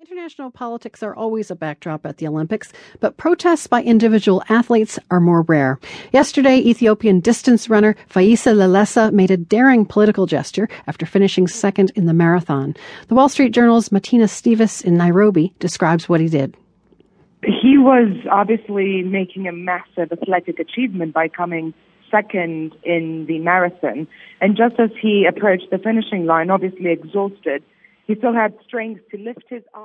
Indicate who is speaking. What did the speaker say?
Speaker 1: International politics are always a backdrop at the Olympics, but protests by individual athletes are more rare. Yesterday, Ethiopian distance runner Feyisa Lilesa made a daring political gesture after finishing second in the marathon. The Wall Street Journal's Matina Stevis in Nairobi describes what he did.
Speaker 2: He was obviously making a massive athletic achievement by coming second in the marathon. And just as he approached the finishing line, obviously exhausted, he still had strength to lift his arm.